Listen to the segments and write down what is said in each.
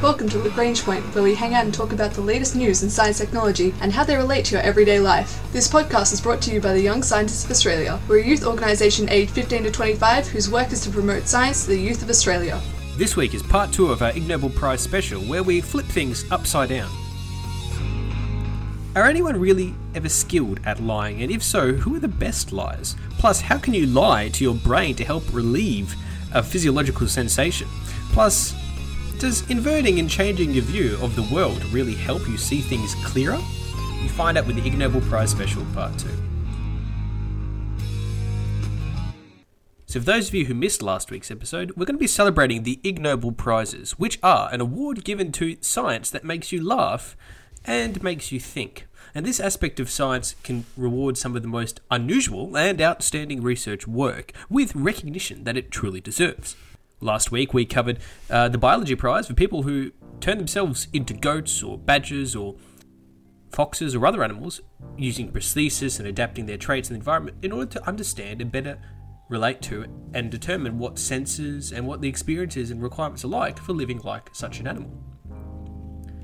Welcome to Lagrange Point, where we hang out and talk about the latest news in science technology and how they relate to your everyday life. This podcast is brought to you by the Young Scientists of Australia. We're a youth organisation aged 15 to 25 whose work is to promote science to the youth of Australia. This week is part two of our Ig Nobel Prize special, where we flip things upside down. Are anyone really ever skilled at lying? And if so, who are the best liars? Plus, how can you lie to your brain to help relieve a physiological sensation? Plus, does inverting and changing your view of the world really help you see things clearer? You find out with the Ig Nobel Prize special part two. So, for those of you who missed last week's episode, we're going to be celebrating the Ig Nobel Prizes, which are an award given to science that makes you laugh and makes you think. And this aspect of science can reward some of the most unusual and outstanding research work with recognition that it truly deserves. Last week we covered uh, the Biology Prize for people who turn themselves into goats or badgers or foxes or other animals using prosthesis and adapting their traits and the environment in order to understand and better relate to and determine what senses and what the experiences and requirements are like for living like such an animal.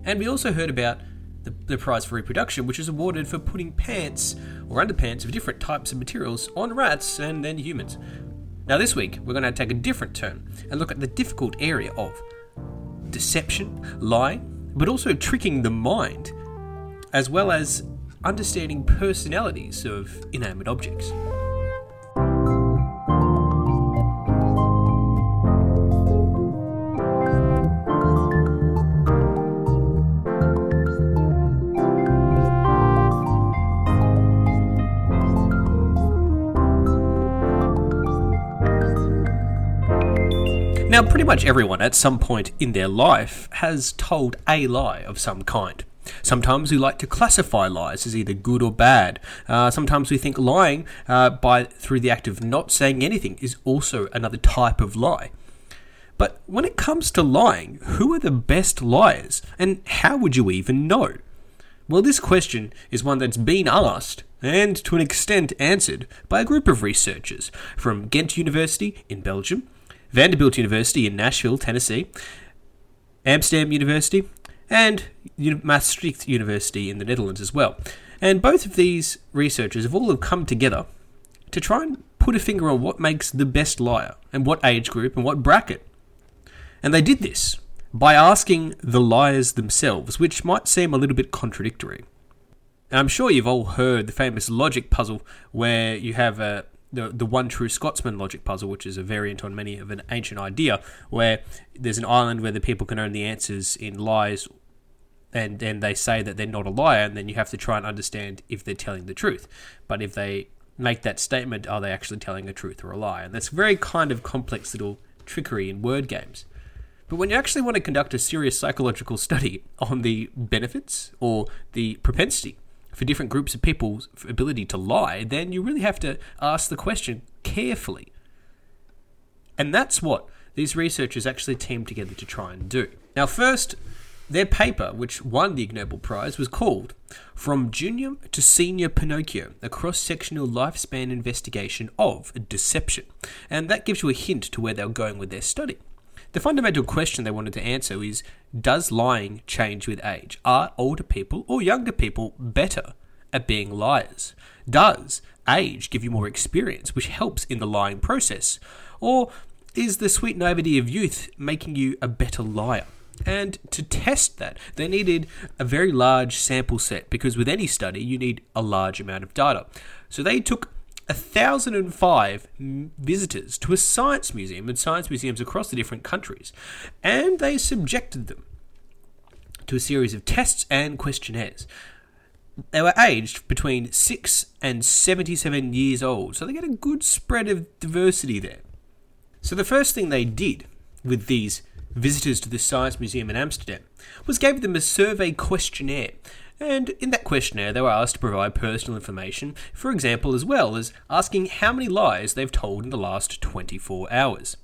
And we also heard about the, the prize for reproduction, which is awarded for putting pants or underpants of different types of materials on rats and then humans. Now, this week, we're going to take a different turn and look at the difficult area of deception, lying, but also tricking the mind, as well as understanding personalities of inanimate objects. Now, pretty much everyone at some point in their life has told a lie of some kind. Sometimes we like to classify lies as either good or bad. Uh, sometimes we think lying uh, by through the act of not saying anything is also another type of lie. But when it comes to lying, who are the best liars, and how would you even know? Well, this question is one that's been asked and to an extent answered by a group of researchers from Ghent University in Belgium, Vanderbilt University in Nashville, Tennessee, Amsterdam University, and Maastricht University in the Netherlands as well. And both of these researchers have all have come together to try and put a finger on what makes the best liar and what age group and what bracket. And they did this by asking the liars themselves, which might seem a little bit contradictory. And I'm sure you've all heard the famous logic puzzle where you have a the the one true Scotsman logic puzzle, which is a variant on many of an ancient idea, where there's an island where the people can earn the answers in lies, and then they say that they're not a liar, and then you have to try and understand if they're telling the truth. But if they make that statement, are they actually telling a truth or a lie? And that's very kind of complex little trickery in word games. But when you actually want to conduct a serious psychological study on the benefits or the propensity for different groups of people's ability to lie, then you really have to ask the question carefully. And that's what these researchers actually teamed together to try and do. Now, first, their paper, which won the Ig Nobel Prize, was called From Junior to Senior Pinocchio A Cross Sectional Lifespan Investigation of Deception. And that gives you a hint to where they were going with their study. The fundamental question they wanted to answer is Does lying change with age? Are older people or younger people better at being liars? Does age give you more experience, which helps in the lying process? Or is the sweet naivety of youth making you a better liar? And to test that, they needed a very large sample set because with any study, you need a large amount of data. So they took 1,005 visitors to a science museum and science museums across the different countries, and they subjected them to a series of tests and questionnaires. They were aged between 6 and 77 years old, so they get a good spread of diversity there. So the first thing they did with these visitors to the Science Museum in Amsterdam was gave them a survey questionnaire and in that questionnaire, they were asked to provide personal information, for example, as well as asking how many lies they've told in the last 24 hours.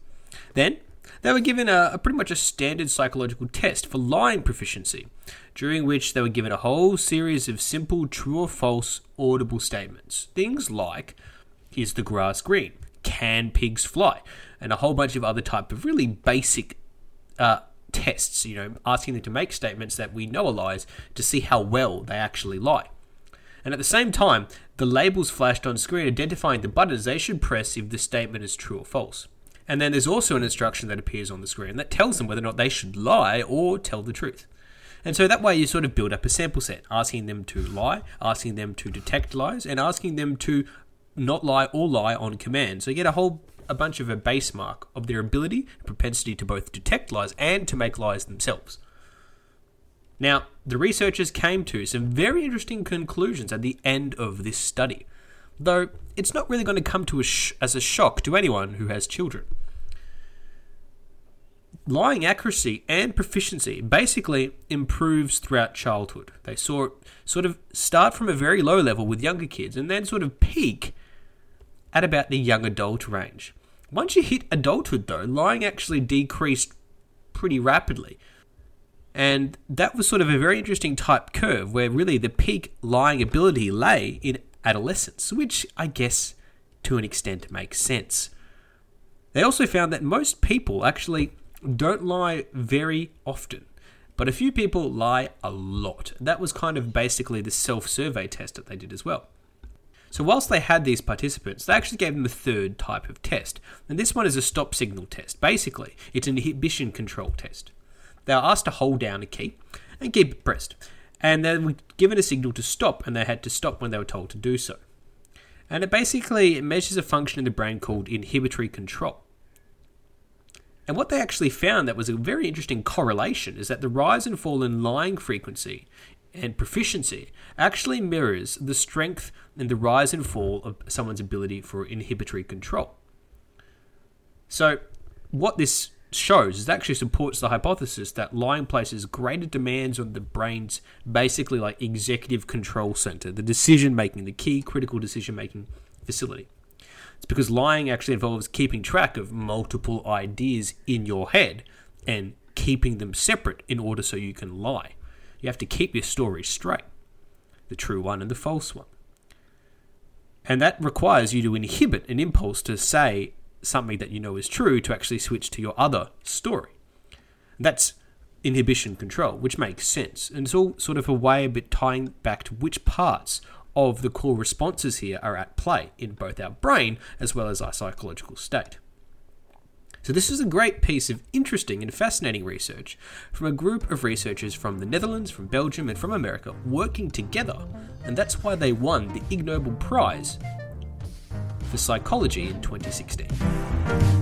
Then, they were given a, a, pretty much a standard psychological test for lying proficiency, during which they were given a whole series of simple true or false audible statements. Things like, is the grass green? Can pigs fly? And a whole bunch of other type of really basic uh, tests, you know, asking them to make statements that we know are lies to see how well they actually lie. And at the same time, the labels flashed on screen identifying the buttons they should press if the statement is true or false. And then there's also an instruction that appears on the screen that tells them whether or not they should lie or tell the truth. And so that way you sort of build up a sample set, asking them to lie, asking them to detect lies, and asking them to not lie or lie on command. So you get a whole a bunch of a base mark of their ability and propensity to both detect lies and to make lies themselves. Now, the researchers came to some very interesting conclusions at the end of this study, though it's not really going to come to a sh- as a shock to anyone who has children. Lying accuracy and proficiency basically improves throughout childhood. They saw sort of start from a very low level with younger kids and then sort of peak at about the young adult range. Once you hit adulthood, though, lying actually decreased pretty rapidly. And that was sort of a very interesting type curve where really the peak lying ability lay in adolescence, which I guess to an extent makes sense. They also found that most people actually don't lie very often, but a few people lie a lot. That was kind of basically the self survey test that they did as well. So, whilst they had these participants, they actually gave them a third type of test. And this one is a stop signal test. Basically, it's an inhibition control test. They are asked to hold down a key and keep it pressed. And they were given a signal to stop, and they had to stop when they were told to do so. And it basically measures a function in the brain called inhibitory control. And what they actually found that was a very interesting correlation is that the rise and fall in lying frequency and proficiency actually mirrors the strength and the rise and fall of someone's ability for inhibitory control. So, what this shows is actually supports the hypothesis that lying places greater demands on the brain's basically like executive control center, the decision making, the key critical decision making facility. It's because lying actually involves keeping track of multiple ideas in your head and keeping them separate in order so you can lie. You have to keep your story straight the true one and the false one. And that requires you to inhibit an impulse to say something that you know is true to actually switch to your other story. That's inhibition control, which makes sense. And it's all sort of a way of tying back to which parts of the core responses here are at play in both our brain as well as our psychological state. So, this is a great piece of interesting and fascinating research from a group of researchers from the Netherlands, from Belgium, and from America working together, and that's why they won the Ig Nobel Prize for Psychology in 2016.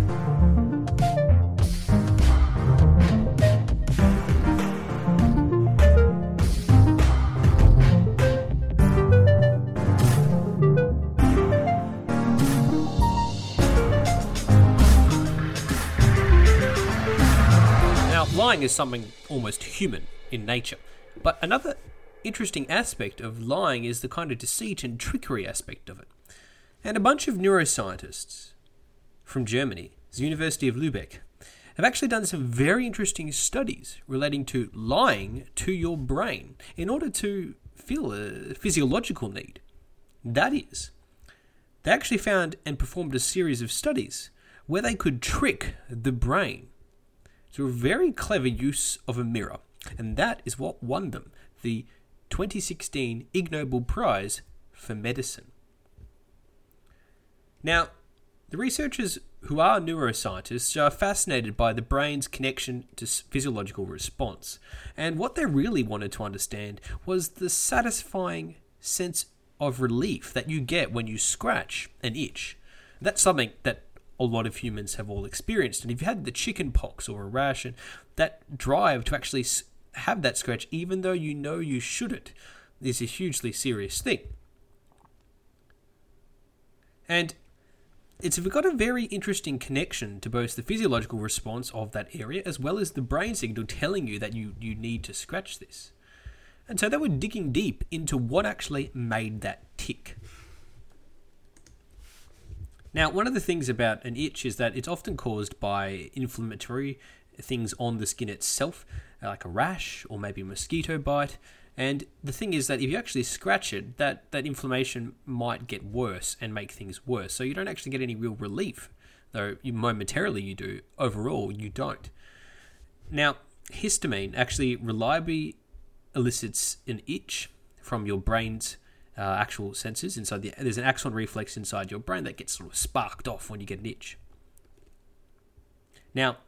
Lying is something almost human in nature. But another interesting aspect of lying is the kind of deceit and trickery aspect of it. And a bunch of neuroscientists from Germany, the University of Lübeck, have actually done some very interesting studies relating to lying to your brain in order to feel a physiological need. That is, they actually found and performed a series of studies where they could trick the brain through a very clever use of a mirror, and that is what won them the 2016 Ig Nobel Prize for Medicine. Now, the researchers who are neuroscientists are fascinated by the brain's connection to physiological response, and what they really wanted to understand was the satisfying sense of relief that you get when you scratch an itch. That's something that a lot of humans have all experienced. And if you had the chicken pox or a rash, and that drive to actually have that scratch, even though you know you shouldn't, is a hugely serious thing. And it's got a very interesting connection to both the physiological response of that area as well as the brain signal telling you that you, you need to scratch this. And so they were digging deep into what actually made that tick. Now, one of the things about an itch is that it's often caused by inflammatory things on the skin itself, uh, like a rash or maybe a mosquito bite. And the thing is that if you actually scratch it, that, that inflammation might get worse and make things worse. So you don't actually get any real relief, though you momentarily you do. Overall, you don't. Now, histamine actually reliably elicits an itch from your brain's uh, actual senses inside the there's an axon reflex inside your brain that gets sort of sparked off when you get an itch. Now,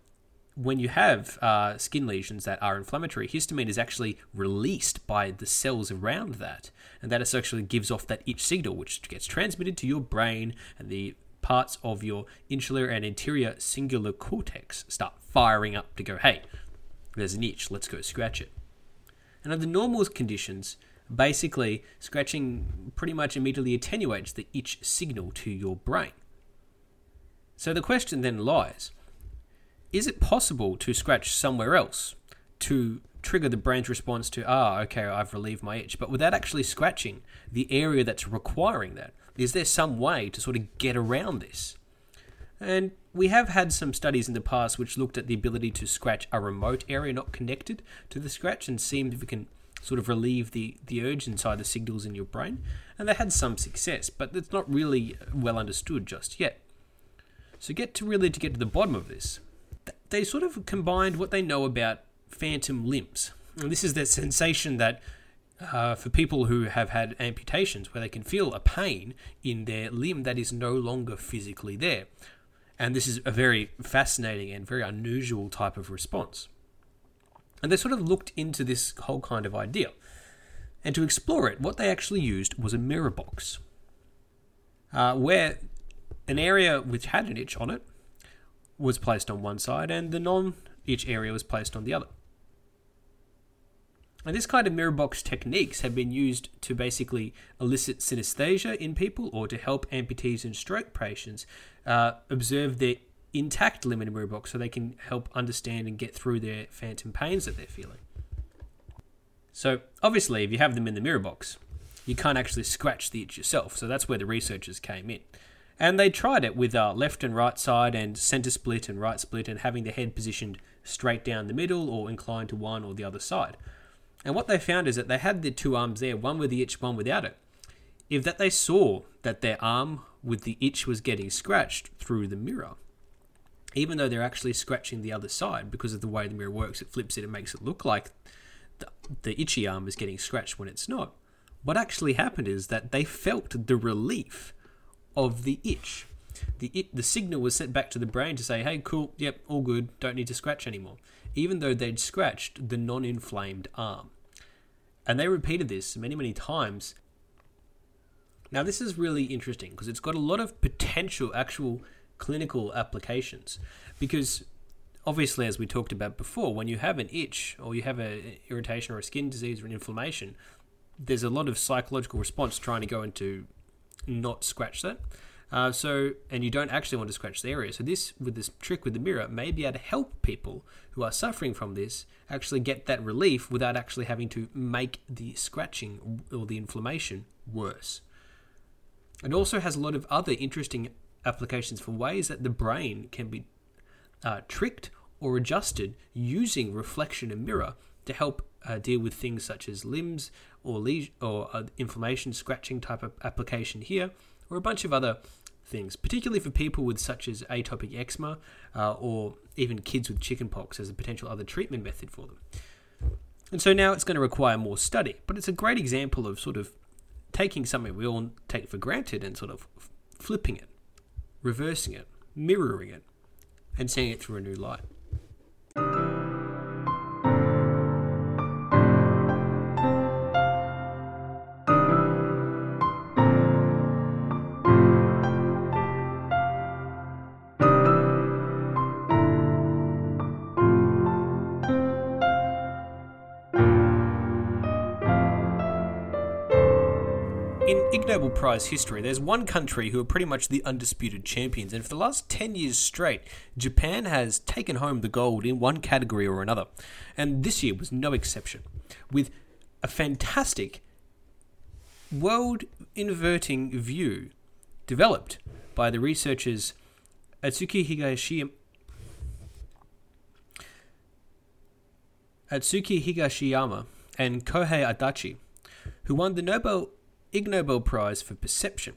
when you have uh, skin lesions that are inflammatory, histamine is actually released by the cells around that, and that essentially gives off that itch signal, which gets transmitted to your brain, and the parts of your insular and anterior cingulate cortex start firing up to go, hey, there's an itch, let's go scratch it. And under normal conditions, basically scratching pretty much immediately attenuates the itch signal to your brain. So the question then lies is it possible to scratch somewhere else to trigger the brain's response to, ah, okay, I've relieved my itch, but without actually scratching the area that's requiring that? Is there some way to sort of get around this? And we have had some studies in the past which looked at the ability to scratch a remote area not connected to the scratch and see if we can sort of relieve the, the urge inside the signals in your brain. And they had some success, but it's not really well understood just yet. So get to really to get to the bottom of this. They sort of combined what they know about phantom limbs. And this is the sensation that uh, for people who have had amputations where they can feel a pain in their limb that is no longer physically there. And this is a very fascinating and very unusual type of response. And they sort of looked into this whole kind of idea. And to explore it, what they actually used was a mirror box, uh, where an area which had an itch on it was placed on one side and the non itch area was placed on the other. And this kind of mirror box techniques have been used to basically elicit synesthesia in people or to help amputees and stroke patients uh, observe their intact a mirror box so they can help understand and get through their phantom pains that they're feeling. So, obviously, if you have them in the mirror box, you can't actually scratch the itch yourself. So, that's where the researchers came in. And they tried it with uh, left and right side and center split and right split and having the head positioned straight down the middle or inclined to one or the other side. And what they found is that they had the two arms there, one with the itch, one without it. If that they saw that their arm with the itch was getting scratched through the mirror, even though they're actually scratching the other side because of the way the mirror works, it flips it and makes it look like the, the itchy arm is getting scratched when it's not. What actually happened is that they felt the relief of the itch. The, it, the signal was sent back to the brain to say, hey, cool, yep, all good, don't need to scratch anymore, even though they'd scratched the non inflamed arm. And they repeated this many, many times. Now, this is really interesting because it's got a lot of potential actual clinical applications. Because obviously as we talked about before when you have an itch or you have an irritation or a skin disease or an inflammation there's a lot of psychological response trying to go into not scratch that. Uh, so and you don't actually want to scratch the area. So this with this trick with the mirror may be able to help people who are suffering from this actually get that relief without actually having to make the scratching or the inflammation worse. It also has a lot of other interesting applications for ways that the brain can be uh, tricked or adjusted using reflection and mirror to help uh, deal with things such as limbs or le- or uh, inflammation scratching type of application here or a bunch of other things particularly for people with such as atopic eczema uh, or even kids with chickenpox as a potential other treatment method for them. And so now it's going to require more study but it's a great example of sort of taking something we all take for granted and sort of flipping it reversing it, mirroring it, and seeing it through a new light. Nobel Prize history, there's one country who are pretty much the undisputed champions, and for the last 10 years straight, Japan has taken home the gold in one category or another. And this year was no exception, with a fantastic world inverting view developed by the researchers Atsuki Higashiyama. Atsuki Higashiyama and Kohei Adachi, who won the Nobel Ig Nobel Prize for Perception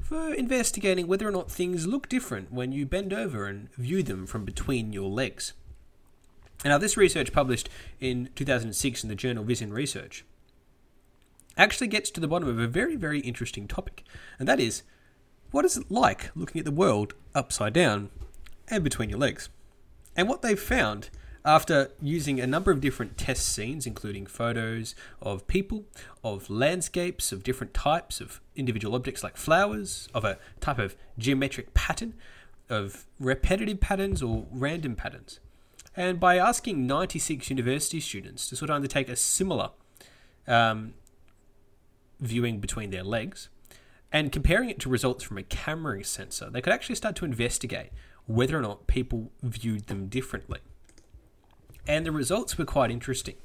for investigating whether or not things look different when you bend over and view them from between your legs. Now, this research published in 2006 in the journal Vision Research actually gets to the bottom of a very, very interesting topic, and that is what is it like looking at the world upside down and between your legs? And what they've found after using a number of different test scenes, including photos of people, of landscapes, of different types of individual objects like flowers, of a type of geometric pattern, of repetitive patterns or random patterns. And by asking 96 university students to sort of undertake a similar um, viewing between their legs and comparing it to results from a camera sensor, they could actually start to investigate whether or not people viewed them differently. And the results were quite interesting.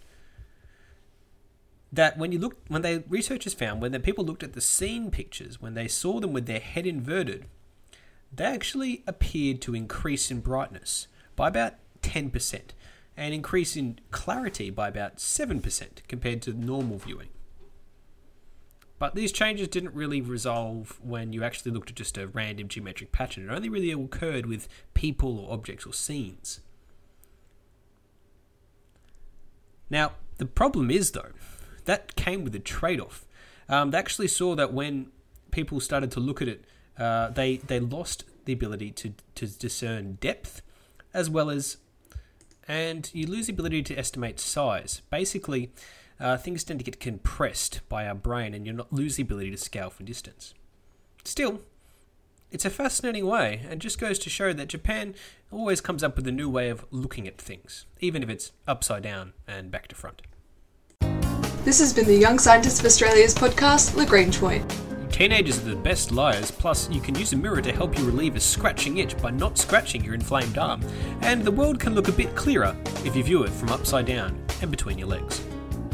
That when you look, when they researchers found when the people looked at the scene pictures, when they saw them with their head inverted, they actually appeared to increase in brightness by about 10% and increase in clarity by about 7% compared to normal viewing. But these changes didn't really resolve when you actually looked at just a random geometric pattern. It only really occurred with people or objects or scenes. Now, the problem is, though, that came with a trade off. Um, they actually saw that when people started to look at it, uh, they, they lost the ability to, to discern depth as well as, and you lose the ability to estimate size. Basically, uh, things tend to get compressed by our brain and you not lose the ability to scale for distance. Still, it's a fascinating way and just goes to show that Japan always comes up with a new way of looking at things, even if it's upside down and back to front. This has been the Young Scientists of Australia's podcast, Lagrange Point. Teenagers are the best liars, plus, you can use a mirror to help you relieve a scratching itch by not scratching your inflamed arm. And the world can look a bit clearer if you view it from upside down and between your legs.